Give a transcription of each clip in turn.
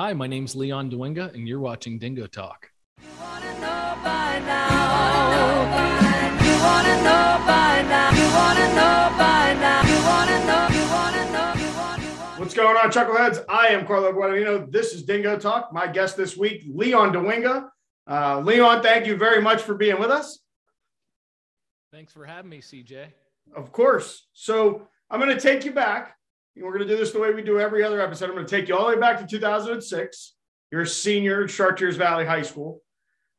Hi, my name's Leon Dwinga, and you're watching Dingo Talk. What's going on, Chuckleheads? I am Carlo Guadagnino. This is Dingo Talk. My guest this week, Leon Dwinga. Uh, Leon, thank you very much for being with us. Thanks for having me, CJ. Of course. So I'm going to take you back. We're going to do this the way we do every other episode. I'm going to take you all the way back to 2006. You're a senior at Chartiers Valley High School.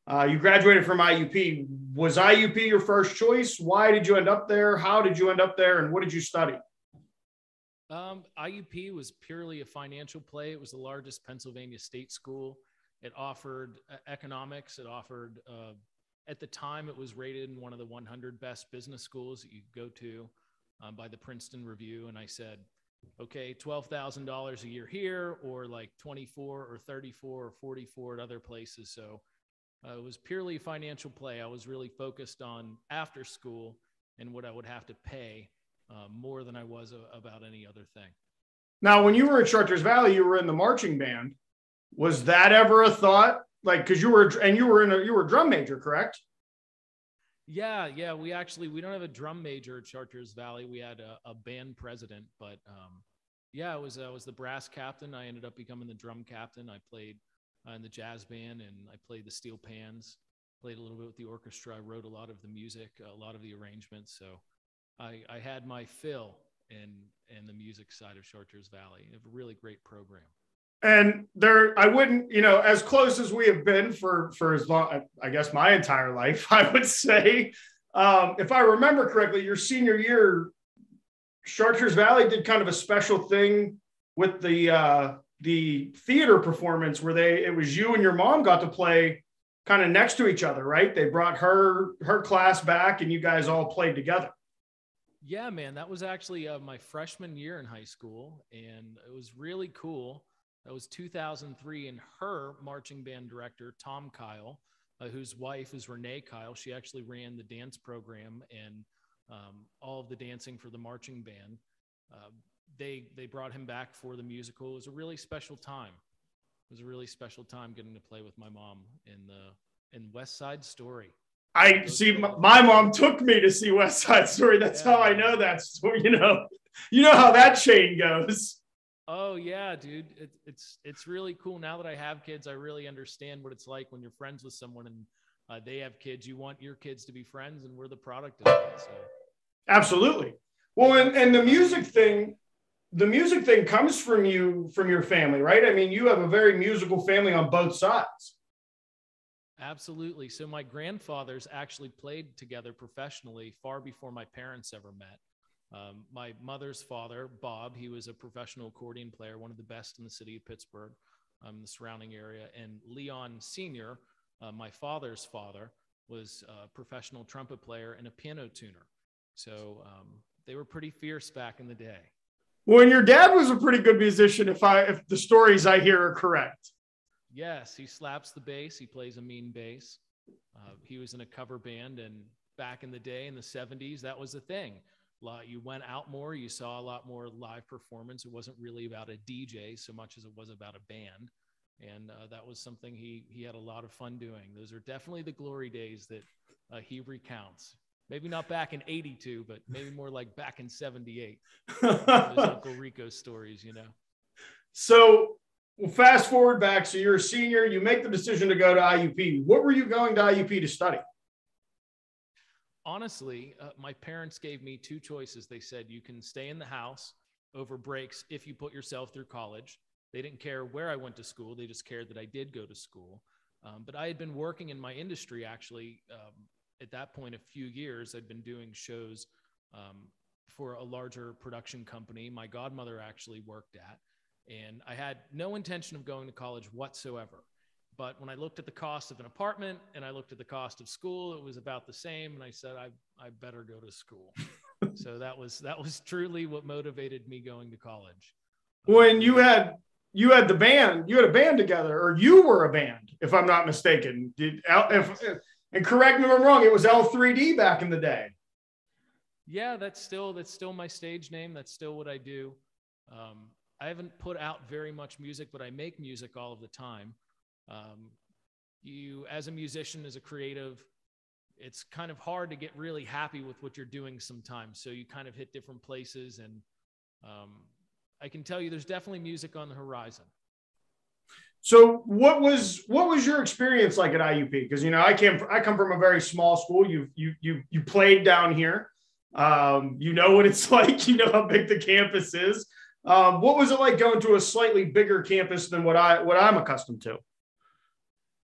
Uh, you graduated from IUP. Was IUP your first choice? Why did you end up there? How did you end up there? And what did you study? Um, IUP was purely a financial play. It was the largest Pennsylvania state school. It offered uh, economics. It offered, uh, at the time, it was rated in one of the 100 best business schools that you could go to um, by the Princeton Review. And I said, okay, $12,000 a year here, or like 24 or 34 or 44 at other places. So uh, it was purely financial play. I was really focused on after school and what I would have to pay uh, more than I was a, about any other thing. Now, when you were at Chartiers Valley, you were in the marching band. Was that ever a thought? Like, because you were and you were in a you were a drum major, correct? Yeah, yeah. We actually we don't have a drum major at Chartiers Valley. We had a, a band president, but um, yeah, I was I was the brass captain. I ended up becoming the drum captain. I played uh, in the jazz band and I played the steel pans. Played a little bit with the orchestra. I wrote a lot of the music, a lot of the arrangements. So I, I had my fill in in the music side of Chartiers Valley. A really great program. And there, I wouldn't, you know, as close as we have been for for as long, I guess, my entire life, I would say, um, if I remember correctly, your senior year, Chartiers Valley did kind of a special thing with the uh, the theater performance where they it was you and your mom got to play kind of next to each other, right? They brought her her class back, and you guys all played together. Yeah, man, that was actually uh, my freshman year in high school, and it was really cool. That was 2003, and her marching band director, Tom Kyle, uh, whose wife is Renee Kyle, she actually ran the dance program and um, all of the dancing for the marching band. Uh, they they brought him back for the musical. It was a really special time. It was a really special time getting to play with my mom in the in West Side Story. I see. My mom took me to see West Side Story. That's yeah. how I know that story. You know, you know how that chain goes. Oh yeah, dude. It, it's it's really cool. Now that I have kids, I really understand what it's like when you're friends with someone and uh, they have kids. You want your kids to be friends, and we're the product of that. So. Absolutely. Well, and, and the music thing, the music thing comes from you from your family, right? I mean, you have a very musical family on both sides. Absolutely. So my grandfathers actually played together professionally far before my parents ever met. Um, my mother's father, Bob, he was a professional accordion player, one of the best in the city of Pittsburgh, um, the surrounding area. And Leon Sr., uh, my father's father, was a professional trumpet player and a piano tuner. So um, they were pretty fierce back in the day. Well, and your dad was a pretty good musician, if I if the stories I hear are correct. Yes, he slaps the bass. He plays a mean bass. Uh, he was in a cover band, and back in the day in the 70s, that was the thing. You went out more, you saw a lot more live performance. It wasn't really about a DJ so much as it was about a band. And uh, that was something he, he had a lot of fun doing. Those are definitely the glory days that uh, he recounts. Maybe not back in 82, but maybe more like back in 78. Uncle Rico stories, you know. So well, fast forward back. So you're a senior, you make the decision to go to IUP. What were you going to IUP to study? Honestly, uh, my parents gave me two choices. They said you can stay in the house over breaks if you put yourself through college. They didn't care where I went to school, they just cared that I did go to school. Um, but I had been working in my industry actually um, at that point a few years. I'd been doing shows um, for a larger production company. My godmother actually worked at. And I had no intention of going to college whatsoever. But when I looked at the cost of an apartment and I looked at the cost of school, it was about the same. And I said, I, I better go to school. so that was that was truly what motivated me going to college. When you had you had the band, you had a band together, or you were a band, if I'm not mistaken. Did if, and correct me if I'm wrong, it was L3D back in the day. Yeah, that's still that's still my stage name. That's still what I do. Um, I haven't put out very much music, but I make music all of the time. Um, you, as a musician, as a creative, it's kind of hard to get really happy with what you're doing sometimes. So you kind of hit different places, and um, I can tell you, there's definitely music on the horizon. So what was what was your experience like at IUP? Because you know I came I come from a very small school. You you you you played down here. Um, you know what it's like. You know how big the campus is. Um, what was it like going to a slightly bigger campus than what I what I'm accustomed to?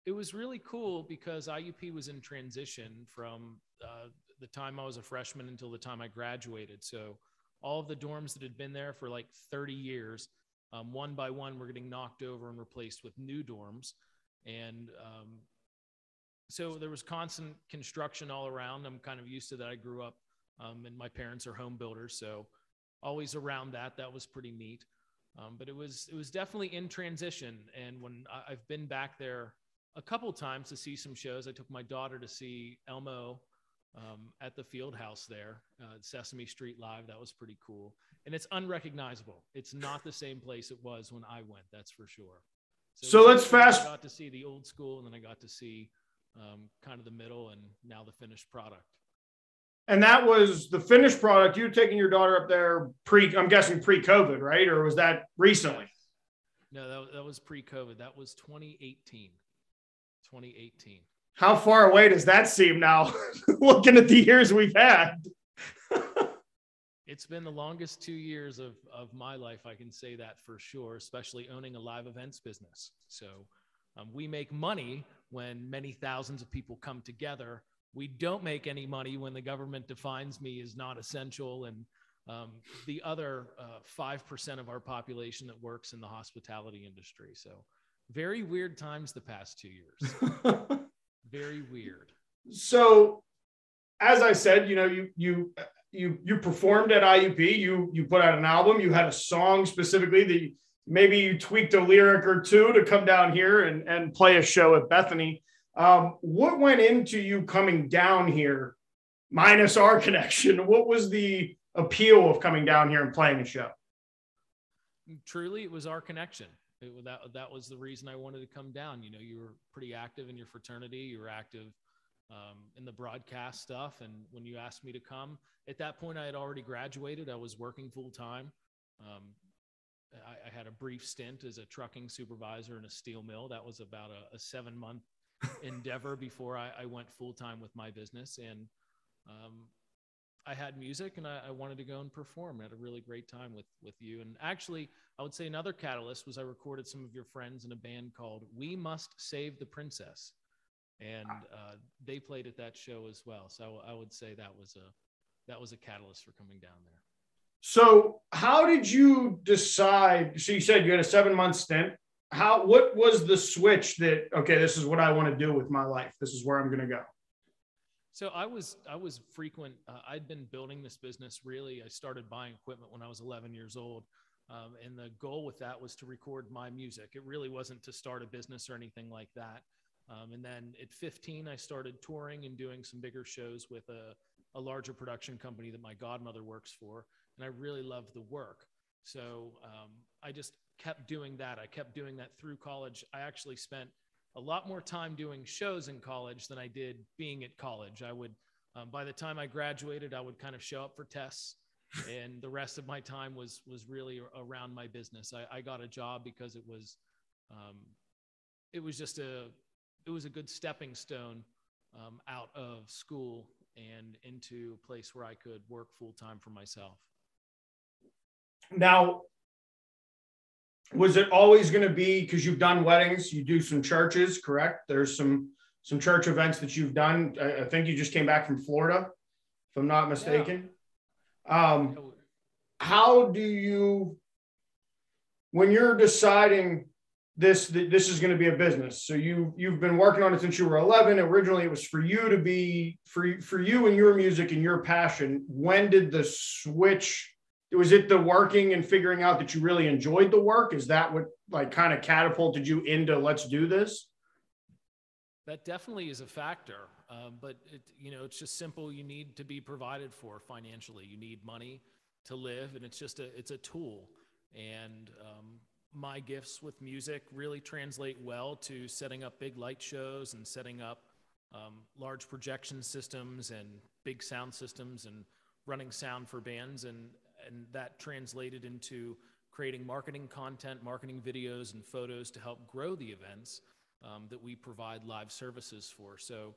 It was really cool because IUP was in transition from uh, the time I was a freshman until the time I graduated. So all of the dorms that had been there for like 30 years um, one by one were getting knocked over and replaced with new dorms. And um, so there was constant construction all around. I'm kind of used to that. I grew up um, and my parents are home builders. So always around that, that was pretty neat. Um, but it was, it was definitely in transition. And when I, I've been back there a couple times to see some shows, I took my daughter to see Elmo um, at the field house there, uh, Sesame Street Live. That was pretty cool. And it's unrecognizable. It's not the same place it was when I went, that's for sure. So, so let's fast. I got to see the old school and then I got to see um, kind of the middle and now the finished product. And that was the finished product. You taking your daughter up there pre, I'm guessing pre COVID, right? Or was that recently? No, that, that was pre COVID. That was 2018. 2018. How far away does that seem now, looking at the years we've had? it's been the longest two years of, of my life, I can say that for sure, especially owning a live events business. So um, we make money when many thousands of people come together. We don't make any money when the government defines me as not essential and um, the other uh, 5% of our population that works in the hospitality industry. So very weird times the past two years. very weird. So, as I said, you know, you you you you performed at IUP. You you put out an album. You had a song specifically that you, maybe you tweaked a lyric or two to come down here and and play a show at Bethany. Um, what went into you coming down here, minus our connection? What was the appeal of coming down here and playing a show? Truly, it was our connection. It, that that was the reason I wanted to come down. You know, you were pretty active in your fraternity. You were active um, in the broadcast stuff. And when you asked me to come, at that point, I had already graduated. I was working full time. Um, I, I, had a brief stint as a trucking supervisor in a steel mill. That was about a, a seven month endeavor before I, I went full time with my business. And um, I had music and I, I, wanted to go and perform. I had a really great time with with you. And actually, I would say another catalyst was I recorded some of your friends in a band called We Must Save the Princess, and uh, they played at that show as well. So I would say that was a that was a catalyst for coming down there. So how did you decide? So you said you had a seven month stint. How what was the switch that okay, this is what I want to do with my life. This is where I'm going to go. So I was I was frequent. Uh, I'd been building this business. Really, I started buying equipment when I was 11 years old, um, and the goal with that was to record my music. It really wasn't to start a business or anything like that. Um, and then at 15, I started touring and doing some bigger shows with a, a larger production company that my godmother works for, and I really loved the work. So um, I just kept doing that. I kept doing that through college. I actually spent a lot more time doing shows in college than I did being at college. I would, um, by the time I graduated, I would kind of show up for tests, and the rest of my time was was really around my business. I, I got a job because it was, um, it was just a, it was a good stepping stone um, out of school and into a place where I could work full time for myself. Now, was it always going to be because you've done weddings you do some churches correct? There's some some church events that you've done. I, I think you just came back from florida if i'm not mistaken. Yeah. um how do you when you're deciding this this is going to be a business so you you've been working on it since you were 11 originally it was for you to be for for you and your music and your passion. When did the switch was it the working and figuring out that you really enjoyed the work? Is that what like kind of catapulted you into let's do this? That definitely is a factor, um, but it, you know it's just simple. You need to be provided for financially. You need money to live, and it's just a it's a tool. And um, my gifts with music really translate well to setting up big light shows and setting up um, large projection systems and big sound systems and running sound for bands. And, and that translated into creating marketing content, marketing videos, and photos to help grow the events um, that we provide live services for. So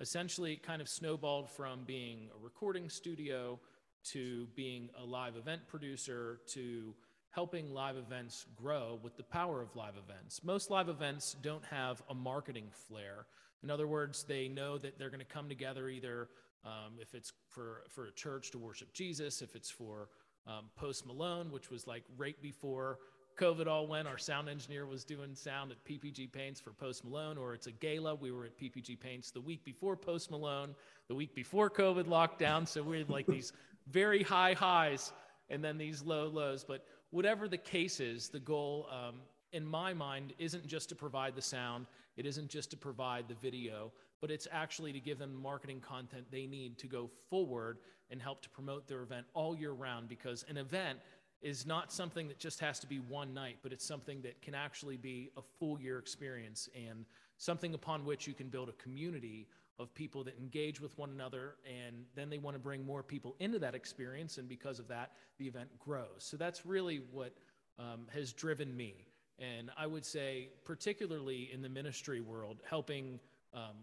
essentially, it kind of snowballed from being a recording studio to being a live event producer to helping live events grow with the power of live events. Most live events don't have a marketing flair. In other words, they know that they're going to come together either um, if it's for, for a church to worship Jesus, if it's for um, Post Malone, which was like right before COVID all went. Our sound engineer was doing sound at PPG Paints for Post Malone, or it's a gala. We were at PPG Paints the week before Post Malone, the week before COVID lockdown. So we had like these very high highs and then these low lows. But whatever the case is, the goal, um, in my mind, isn't just to provide the sound, it isn't just to provide the video, but it's actually to give them the marketing content they need to go forward and help to promote their event all year round because an event is not something that just has to be one night, but it's something that can actually be a full year experience and something upon which you can build a community of people that engage with one another and then they want to bring more people into that experience and because of that the event grows. So that's really what um, has driven me. And i would say particularly in the ministry world helping um,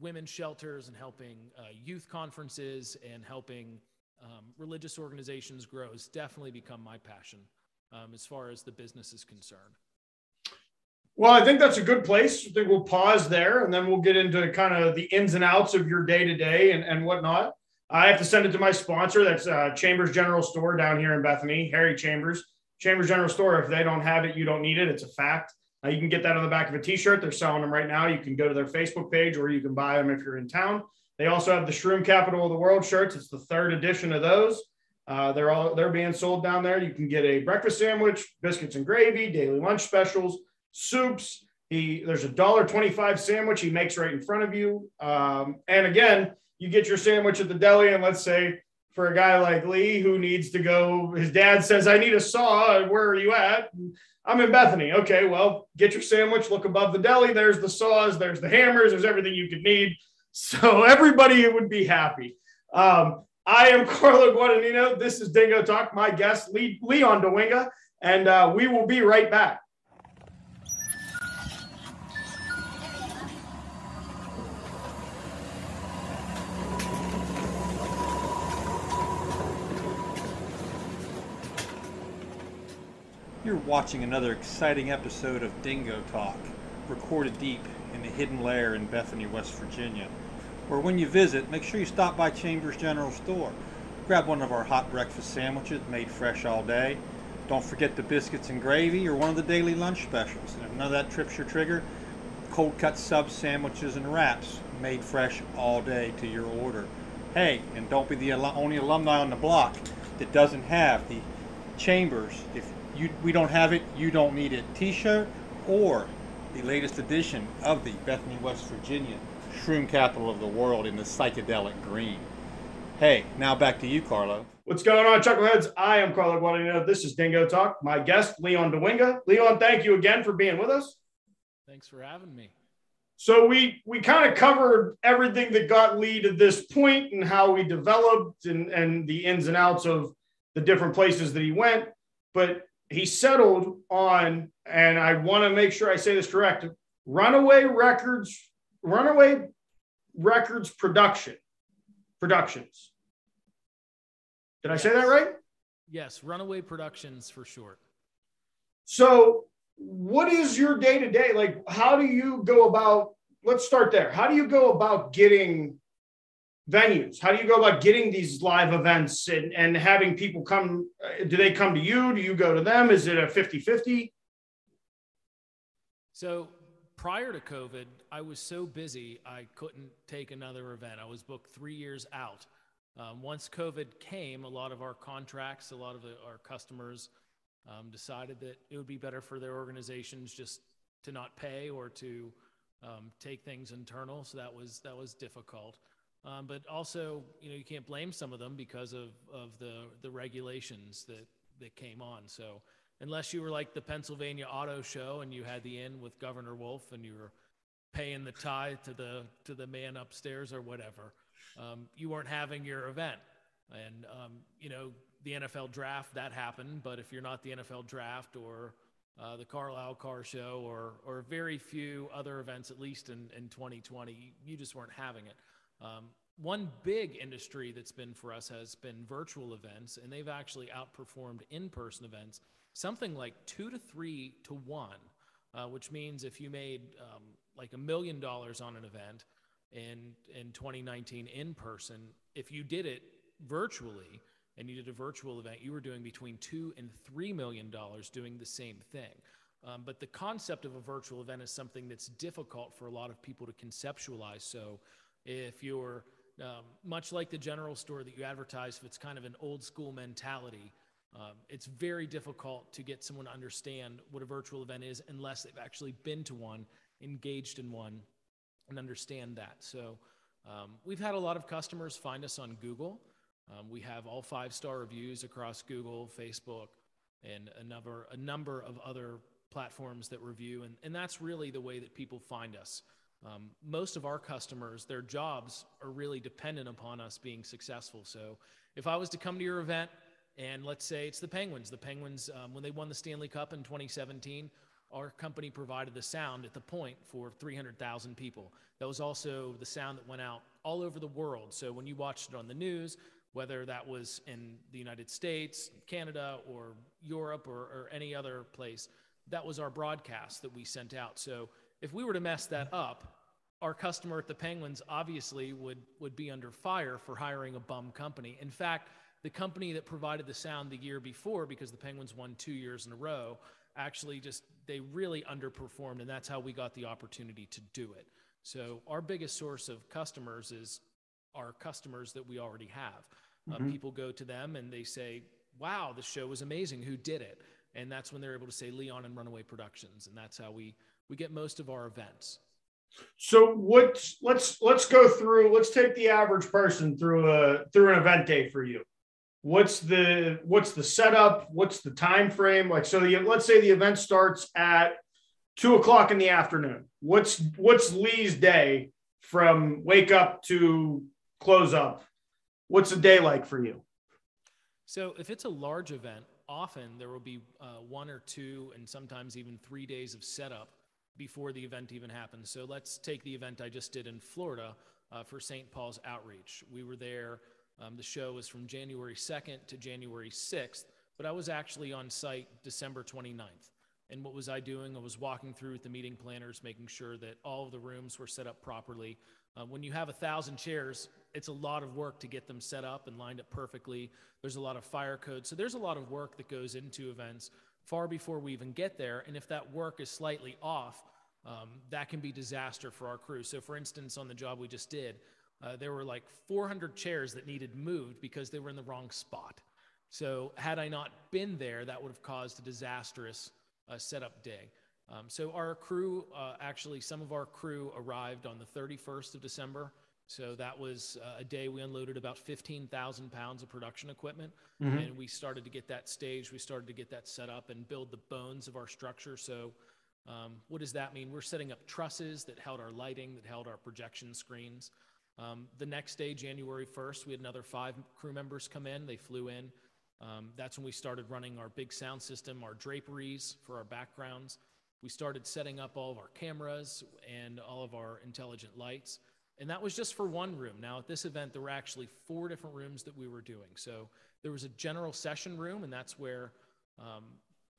women's shelters and helping uh, youth conferences and helping um, religious organizations grow has definitely become my passion um, as far as the business is concerned. Well, I think that's a good place. I think we'll pause there and then we'll get into kind of the ins and outs of your day to day and whatnot. I have to send it to my sponsor. That's uh, Chambers General Store down here in Bethany, Harry Chambers. Chambers General Store. If they don't have it, you don't need it. It's a fact. Uh, you can get that on the back of a t-shirt. They're selling them right now. You can go to their Facebook page or you can buy them if you're in town. They also have the Shroom Capital of the World shirts. It's the third edition of those. Uh, they're all they're being sold down there. You can get a breakfast sandwich, biscuits and gravy, daily lunch specials, soups. He there's a dollar twenty-five sandwich he makes right in front of you. Um, and again, you get your sandwich at the deli, and let's say for a guy like Lee who needs to go, his dad says, "I need a saw. Where are you at?" I'm in Bethany. Okay, well, get your sandwich, look above the deli. There's the saws, there's the hammers, there's everything you could need. So everybody would be happy. Um, I am Carlo Guadagnino. This is Dingo Talk. My guest, Lee, Leon Dwinga, and uh, we will be right back. Watching another exciting episode of Dingo Talk, recorded deep in the hidden lair in Bethany, West Virginia. Where when you visit, make sure you stop by Chambers General Store. Grab one of our hot breakfast sandwiches made fresh all day. Don't forget the biscuits and gravy or one of the daily lunch specials. And if none of that trips your trigger, cold cut sub sandwiches and wraps made fresh all day to your order. Hey, and don't be the only alumni on the block that doesn't have the Chambers. If you, we don't have it, you don't need it t-shirt or the latest edition of the Bethany, West Virginia shroom capital of the world in the psychedelic green. Hey, now back to you, Carlo. What's going on, Chuckleheads? I am Carlo Guadagnino. This is Dingo Talk. My guest, Leon Dwinga. Leon, thank you again for being with us. Thanks for having me. So we we kind of covered everything that got Lee to this point and how we developed and, and the ins and outs of the different places that he went. But he settled on, and I want to make sure I say this correct, Runaway Records, Runaway Records Production, Productions. Did I say that right? Yes, Runaway Productions for short. So, what is your day to day? Like, how do you go about? Let's start there. How do you go about getting venues? How do you go about getting these live events and, and having people come? Uh, do they come to you? Do you go to them? Is it a 50 50? So prior to COVID, I was so busy I couldn't take another event. I was booked three years out. Um, once COVID came, a lot of our contracts, a lot of the, our customers um, decided that it would be better for their organizations just to not pay or to um, take things internal. So that was that was difficult. Um, but also, you know, you can't blame some of them because of, of the, the regulations that, that came on. So unless you were like the Pennsylvania Auto Show and you had the inn with Governor Wolf and you were paying the tie to the to the man upstairs or whatever, um, you weren't having your event. And um, you know the NFL draft that happened, but if you're not the NFL draft or uh, the Carlisle Car Show or or very few other events, at least in in 2020, you just weren't having it. Um, one big industry that's been for us has been virtual events, and they've actually outperformed in-person events something like two to three to one, uh, which means if you made um, like a million dollars on an event in in 2019 in person, if you did it virtually and you did a virtual event, you were doing between two and three million dollars doing the same thing. Um, but the concept of a virtual event is something that's difficult for a lot of people to conceptualize. So if you're um, much like the general store that you advertise, if it's kind of an old school mentality, um, it's very difficult to get someone to understand what a virtual event is unless they've actually been to one, engaged in one, and understand that. So um, we've had a lot of customers find us on Google. Um, we have all five star reviews across Google, Facebook, and a number, a number of other platforms that review. And, and that's really the way that people find us. Um, most of our customers, their jobs are really dependent upon us being successful. So if I was to come to your event, and let's say it's the Penguins. The Penguins, um, when they won the Stanley Cup in 2017, our company provided the sound at the point for 300,000 people. That was also the sound that went out all over the world. So when you watched it on the news, whether that was in the United States, Canada, or Europe, or, or any other place, that was our broadcast that we sent out. So if we were to mess that up, our customer at the Penguins obviously would, would be under fire for hiring a bum company. In fact, the company that provided the sound the year before, because the Penguins won two years in a row, actually just they really underperformed, and that's how we got the opportunity to do it. So our biggest source of customers is our customers that we already have. Uh, mm-hmm. Uh, people go to them and they say, "Wow, the show was amazing. Who did it?" And that's when they're able to say Leon and Runaway Productions, and that's how we we get most of our events. So what? Let's let's go through. Let's take the average person through a through an event day for you what's the what's the setup what's the time frame like so the, let's say the event starts at two o'clock in the afternoon what's what's lee's day from wake up to close up what's a day like for you so if it's a large event often there will be uh, one or two and sometimes even three days of setup before the event even happens so let's take the event i just did in florida uh, for st paul's outreach we were there um, the show was from January 2nd to January 6th, but I was actually on site December 29th. And what was I doing? I was walking through with the meeting planners, making sure that all of the rooms were set up properly. Uh, when you have a thousand chairs, it's a lot of work to get them set up and lined up perfectly. There's a lot of fire code. So there's a lot of work that goes into events far before we even get there. And if that work is slightly off, um, that can be disaster for our crew. So, for instance, on the job we just did, uh, there were like 400 chairs that needed moved because they were in the wrong spot. So, had I not been there, that would have caused a disastrous uh, setup day. Um, so, our crew uh, actually, some of our crew arrived on the 31st of December. So, that was uh, a day we unloaded about 15,000 pounds of production equipment. Mm-hmm. And we started to get that staged, we started to get that set up and build the bones of our structure. So, um, what does that mean? We're setting up trusses that held our lighting, that held our projection screens. Um, the next day, January 1st, we had another five crew members come in. They flew in. Um, that's when we started running our big sound system, our draperies for our backgrounds. We started setting up all of our cameras and all of our intelligent lights. And that was just for one room. Now, at this event, there were actually four different rooms that we were doing. So there was a general session room, and that's where um,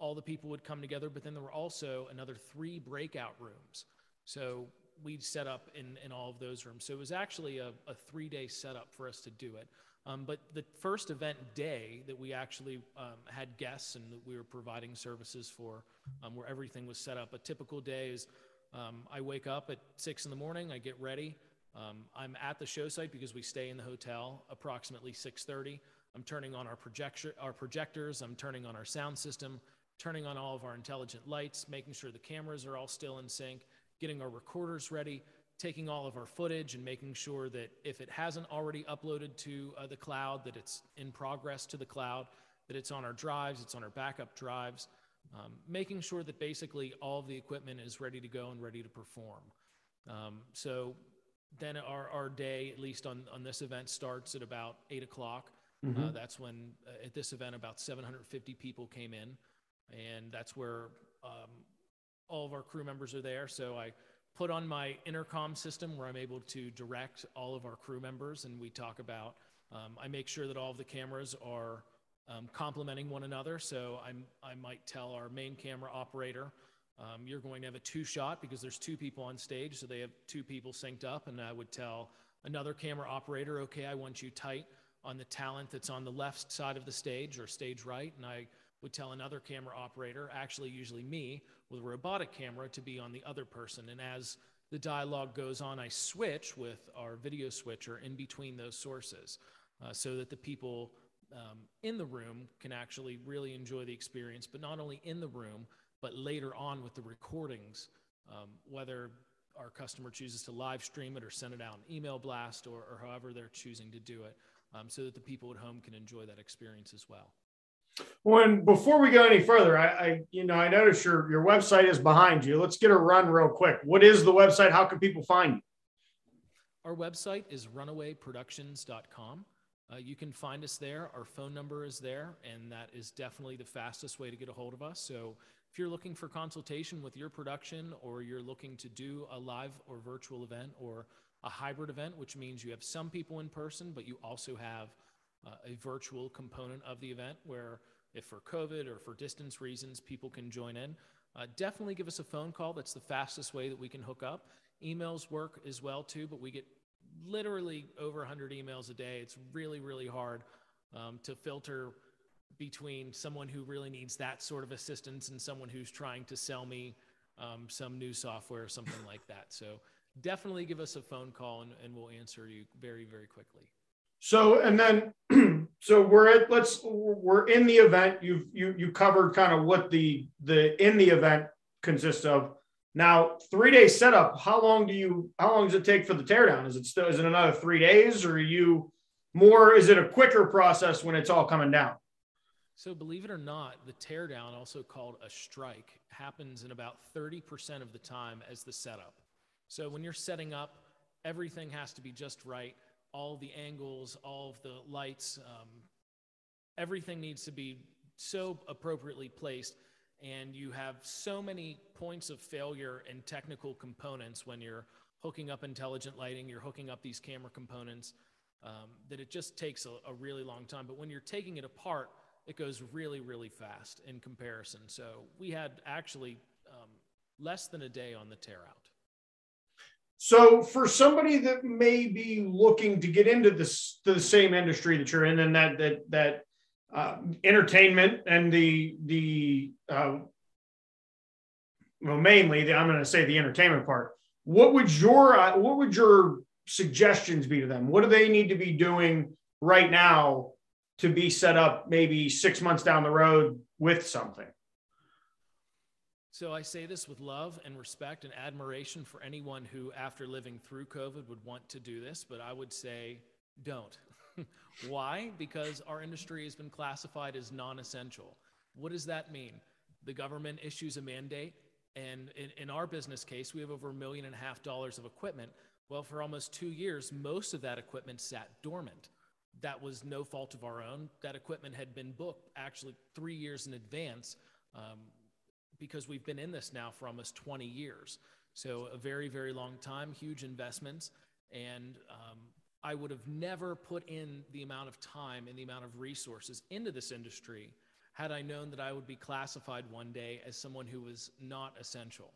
all the people would come together. But then there were also another three breakout rooms. So we set up in, in all of those rooms. So it was actually a, a three day setup for us to do it. Um, but the first event day that we actually um, had guests and that we were providing services for, um, where everything was set up. A typical day is um, I wake up at six in the morning, I get ready. Um, I'm at the show site because we stay in the hotel approximately 6:30. I'm turning on our projector, our projectors. I'm turning on our sound system, turning on all of our intelligent lights, making sure the cameras are all still in sync, getting our recorders ready, taking all of our footage and making sure that if it hasn't already uploaded to uh, the cloud, that it's in progress to the cloud, that it's on our drives, it's on our backup drives. um, making sure that basically all of the equipment is ready to go and ready to perform. Um, so then our, our day, at least on, on this event, starts at about eight o'clock. Mm-hmm. Uh, that's when, uh, at this event, about 750 people came in, and that's where um, all of our crew members are there. So I put on my intercom system where I'm able to direct all of our crew members, and we talk about. Um, I make sure that all of the cameras are um, complementing one another. So I'm, I might tell our main camera operator, um, you're going to have a two shot because there's two people on stage, so they have two people synced up. And I would tell another camera operator, okay, I want you tight on the talent that's on the left side of the stage or stage right. And I would tell another camera operator, actually, usually me, with a robotic camera, to be on the other person. And as the dialogue goes on, I switch with our video switcher in between those sources uh, so that the people um, in the room can actually really enjoy the experience, but not only in the room, but later on with the recordings, um, whether our customer chooses to live stream it or send it out an email blast or, or however they're choosing to do it, um, so that the people at home can enjoy that experience as well. When before we go any further, I, I you know I noticed your your website is behind you. Let's get a run real quick. What is the website? How can people find you? Our website is runawayproductions.com. Uh, you can find us there. Our phone number is there, and that is definitely the fastest way to get a hold of us. So if you're looking for consultation with your production, or you're looking to do a live or virtual event, or a hybrid event, which means you have some people in person, but you also have uh, a virtual component of the event where, if for COVID or for distance reasons, people can join in, uh, definitely give us a phone call. That's the fastest way that we can hook up. Emails work as well too, but we get literally over 100 emails a day. It's really, really hard um, to filter between someone who really needs that sort of assistance and someone who's trying to sell me um, some new software or something like that. So definitely give us a phone call and, and we'll answer you very, very quickly. So and then so we're at let's we're in the event. You've you you covered kind of what the the in the event consists of. Now, three day setup. How long do you? How long does it take for the teardown? Is it still? Is it another three days, or are you more? Is it a quicker process when it's all coming down? So, believe it or not, the teardown, also called a strike, happens in about 30% of the time as the setup. So, when you're setting up, everything has to be just right. All the angles, all of the lights, um, everything needs to be so appropriately placed and you have so many points of failure and technical components when you're hooking up intelligent lighting, you're hooking up these camera components, um, that it just takes a, a, really long time. But when you're taking it apart, it goes really, really fast in comparison. So we had actually um, less than a day on the tear out. So for somebody that may be looking to get into this the same industry that you're in and that that that uh, entertainment and the the uh, well mainly the, I'm going to say the entertainment part. What would your uh, what would your suggestions be to them? What do they need to be doing right now to be set up maybe six months down the road with something? So I say this with love and respect and admiration for anyone who, after living through COVID, would want to do this. But I would say, don't. Why? Because our industry has been classified as non essential. What does that mean? The government issues a mandate, and in, in, our business case, we have over a million and a half dollars of equipment. Well, for almost two years, most of that equipment sat dormant. That was no fault of our own. That equipment had been booked actually three years in advance um, because we've been in this now for almost 20 years. So, a very, very long time, huge investments. And um, I would have never put in the amount of time and the amount of resources into this industry had I known that I would be classified one day as someone who was not essential.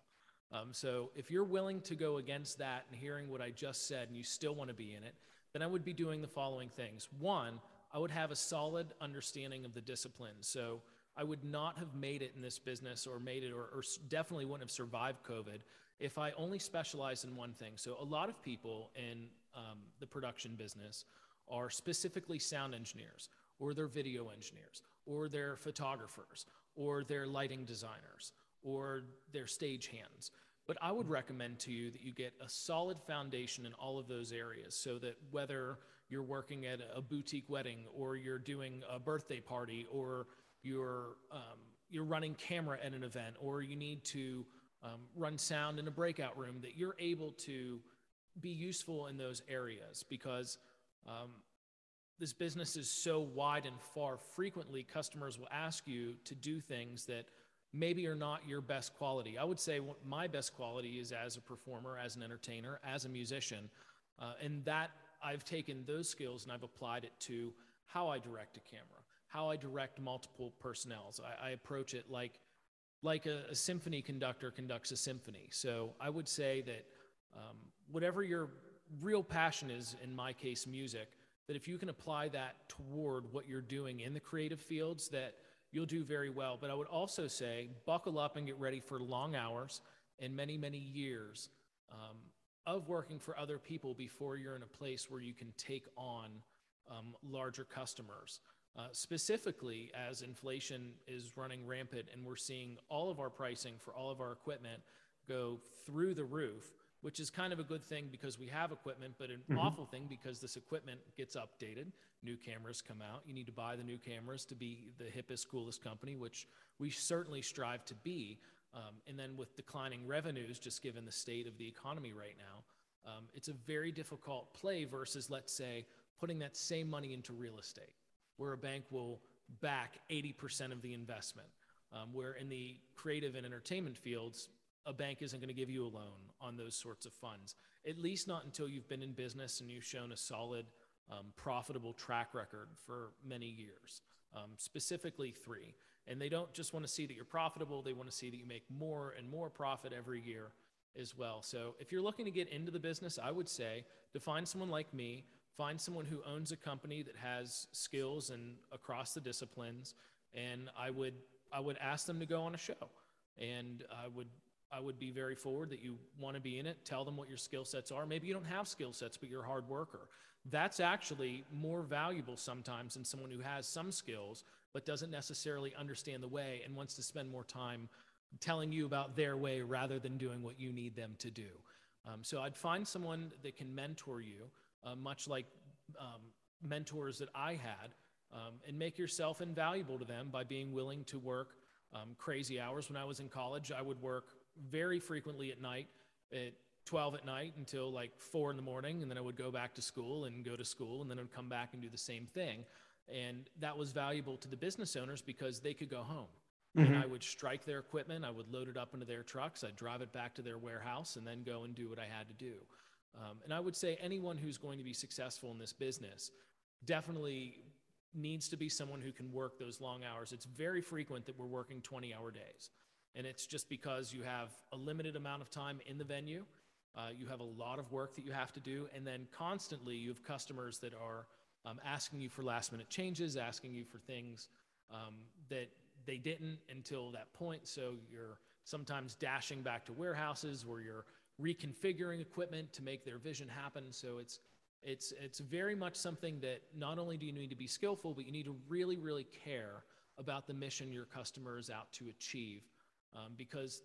Um, so if you're willing to go against that and hearing what I just said and you still want to be in it, then I would be doing the following things. One, I would have a solid understanding of the discipline. So I would not have made it in this business or made it or, or definitely wouldn't have survived COVID if I only specialized in one thing. So a lot of people in um, the production business are specifically sound engineers, or they're video engineers, or they're photographers, or they're lighting designers, or they're stage hands. But I would recommend to you that you get a solid foundation in all of those areas so that whether you're working at a boutique wedding or you're doing a birthday party or you're um, you're running camera at an event or you need to um, run sound in a breakout room, that you're able to be useful in those areas because um, this business is so wide and far. Frequently, customers will ask you to do things that maybe are not your best quality. I would say my best quality is as a performer, as an entertainer, as a musician. Uh, and that I've taken those skills and I've applied it to how I direct a camera, how I direct multiple personnels. I, I approach it like like a, a, symphony conductor conducts a symphony. So I would say that um, whatever your real passion is, in my case, music, that if you can apply that toward what you're doing in the creative fields, that you'll do very well. But I would also say buckle up and get ready for long hours and many, many years um, of working for other people before you're in a place where you can take on um, larger customers. Uh, specifically, as inflation is running rampant and we're seeing all of our pricing for all of our equipment go through the roof, which is kind of a good thing because we have equipment, but an mm-hmm. awful thing because this equipment gets updated. New cameras come out. You need to buy the new cameras to be the hippest, coolest company, which we certainly strive to be. Um, and then with declining revenues, just given the state of the economy right now, um, it's a very difficult play versus, let's say, putting that same money into real estate, where a bank will back 80% of the investment. Um, where in the creative and entertainment fields, a bank isn't going to give you a loan on those sorts of funds, at least not until you've been in business and you've shown a solid, um, profitable track record for many years, um, specifically three. And they don't just want to see that you're profitable, they want to see that you make more and more profit every year as well. So if you're looking to get into the business, I would say to find someone like me, find someone who owns a company that has skills and across the disciplines, and I would I would ask them to go on a show. And I would I would be very forward that you want to be in it. Tell them what your skill sets are. Maybe you don't have skill sets, but you're a hard worker. That's actually more valuable sometimes than someone who has some skills, but doesn't necessarily understand the way and wants to spend more time telling you about their way rather than doing what you need them to do. Um, so I'd find someone that can mentor you, uh, much like um, mentors that I had, um, and make yourself invaluable to them by being willing to work um, crazy hours. When I was in college, I would work very frequently at night at 12 at night until like four in the morning. And then I would go back to school and go to school and then I would come back and do the same thing. And that was valuable to the business owners because they could go home. Mm-hmm. And I would strike their equipment, I would load it up into their trucks, I'd drive it back to their warehouse, and then go and do what I had to do. Um, and I would say anyone who's going to be successful in this business definitely needs to be someone who can work those long hours. It's very frequent that we're working 20 hour days and it's just because you have a limited amount of time in the venue. Uh, you have a lot of work that you have to do, and then constantly you have customers that are um, asking you for last minute changes, asking you for things um, that they didn't until that point. So you're sometimes dashing back to warehouses where you're reconfiguring equipment to make their vision happen. So it's it's it's very much something that not only do you need to be skillful, but you need to really really care about the mission your customer is out to achieve um, because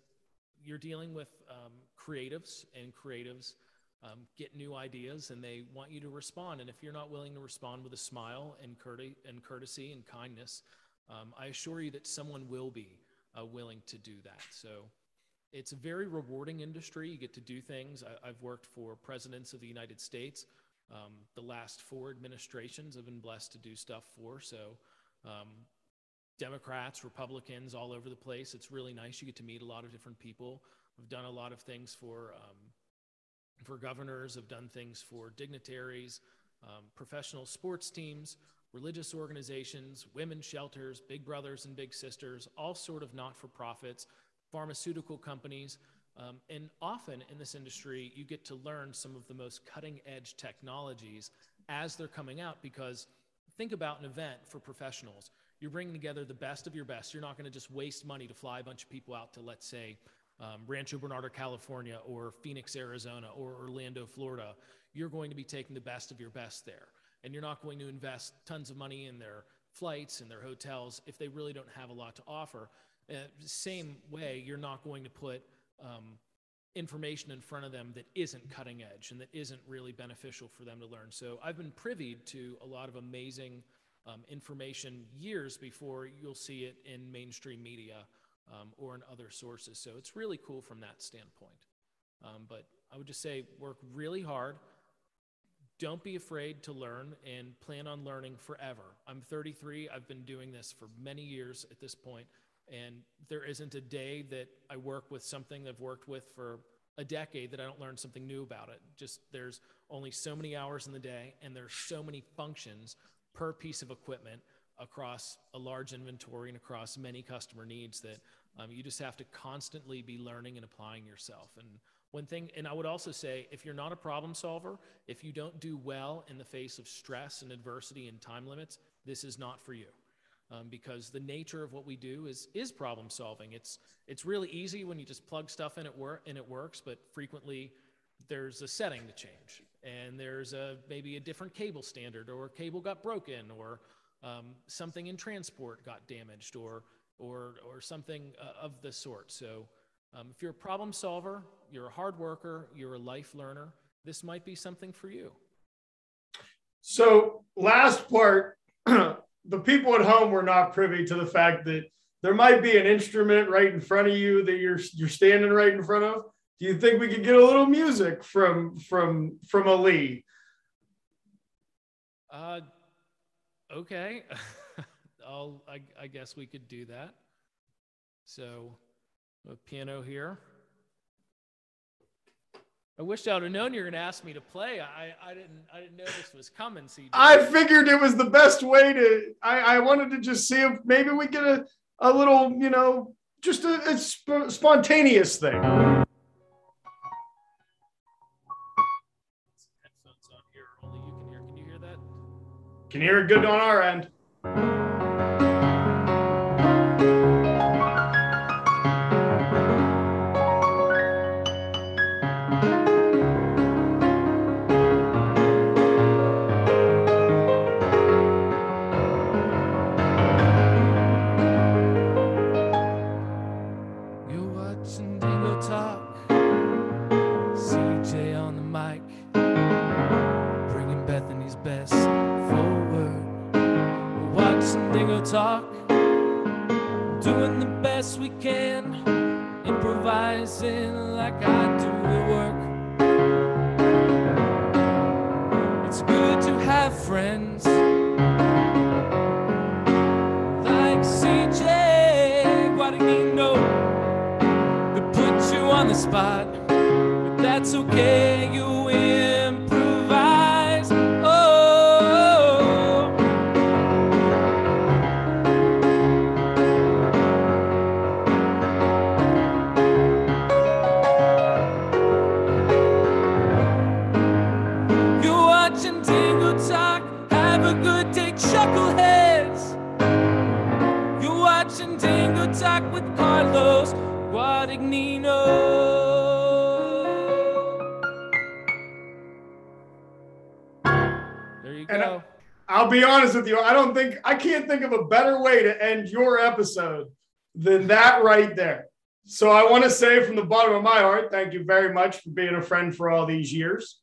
you're dealing with um, creatives, and creatives um, get new ideas and they want you to respond. And if you're not willing to respond with a smile and, courte- and courtesy and kindness, um, I assure you that someone will be uh, willing to do that. So it's a very rewarding industry. You get to do things. I, have worked for presidents of the United States. Um, the last four administrations I've been blessed to do stuff for. So um, Democrats, Republicans, all over the place. It's really nice. You get to meet a lot of different people. We've done a lot of things for um, for governors. I've done things for dignitaries, um, professional sports teams, religious organizations, women's shelters, big brothers and big sisters, all sort of not for profits, pharmaceutical companies. Um, and often in this industry, you get to learn some of the most cutting edge technologies as they're coming out because think about an event for professionals you're bringing together the best of your best. You're not going to just waste money to fly a bunch of people out to, let's say, um, Rancho Bernardo, California, or Phoenix, Arizona, or Orlando, Florida. You're going to be taking the best of your best there. And you're not going to invest tons of money in their flights and their hotels if they really don't have a lot to offer. Uh, same way, you're not going to put um, information in front of them that isn't cutting edge and that isn't really beneficial for them to learn. So I've been privy to a lot of amazing um, information years before you'll see it in mainstream media um, or in other sources. So it's really cool from that standpoint. Um, but I would just say work really hard. Don't be afraid to learn and plan on learning forever. I'm 33. I've been doing this for many years at this point, and there isn't a day that I work with something I've worked with for a decade that I don't learn something new about it. Just there's only so many hours in the day, and there's so many functions per piece of equipment across a large inventory and across many customer needs that um, you just have to constantly be learning and applying yourself. And one thing, and I would also say, if you're not a problem solver, if you don't do well in the face of stress and adversity and time limits, this is not for you. Um, because the nature of what we do is is problem solving. It's it's really easy when you just plug stuff in it work and it works, but frequently there's a setting to change, and there's a maybe a different cable standard, or cable got broken, or um, something in transport got damaged, or or or something uh, of the sort. So um, if you're a problem solver, you're a hard worker, you're a life learner, this might be something for you. So, last part the people at home were not privy to the fact that there might be an instrument right in front of you that you're you're standing right in front of. Do you think we could get a little music from from from Ali? Uh, okay. I'll I, I guess we could do that. So a piano here. I wish I would have known you were going to ask me to play. I, I didn't I didn't know this was coming. CJ. I figured it was the best way to. I, I wanted to just see if maybe we get a, a little, you know, just a, a sp- spontaneous thing. Headphones on here. Only you can hear. Can you hear that? Can hear it good on our end. Talk. Doing the best we can. Improvising like I do at work. It's good to have friends. Like CJ Guadagnino to put you on the spot. But that's okay, you improvise. Be honest with you. I don't think I can't think of a better way to end your episode than that right there. So I want to say from the bottom of my heart, thank you very much for being a friend for all these years.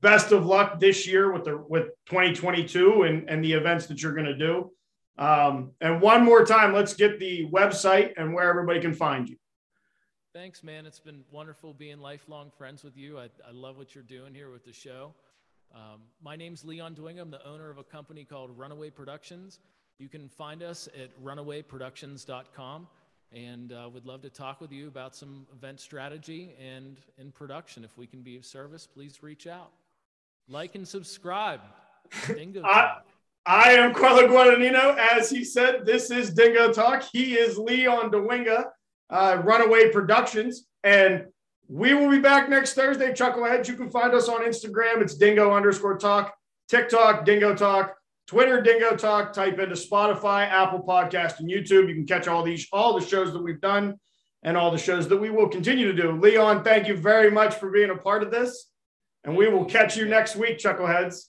Best of luck this year with the with 2022 and, and the events that you're going to do. Um, and one more time, let's get the website and where everybody can find you. Thanks, man. It's been wonderful being lifelong friends with you. I, I love what you're doing here with the show. Um, my name's Leon Dwinga. I'm the owner of a company called Runaway Productions. You can find us at runawayproductions.com and uh, would love to talk with you about some event strategy and in production. If we can be of service, please reach out. Like and subscribe. Dingo I- Talk. I am Carlo Guadagnino. As he said, this is Dingo Talk. He is Leon Dwinga, uh, Runaway Productions. And we will be back next Thursday. Chuckleheads, you can find us on Instagram. It's dingo underscore talk, TikTok, Dingo Talk, Twitter, Dingo Talk. Type into Spotify, Apple Podcast, and YouTube. You can catch all these, all the shows that we've done and all the shows that we will continue to do. Leon, thank you very much for being a part of this. And we will catch you next week, Chuckleheads.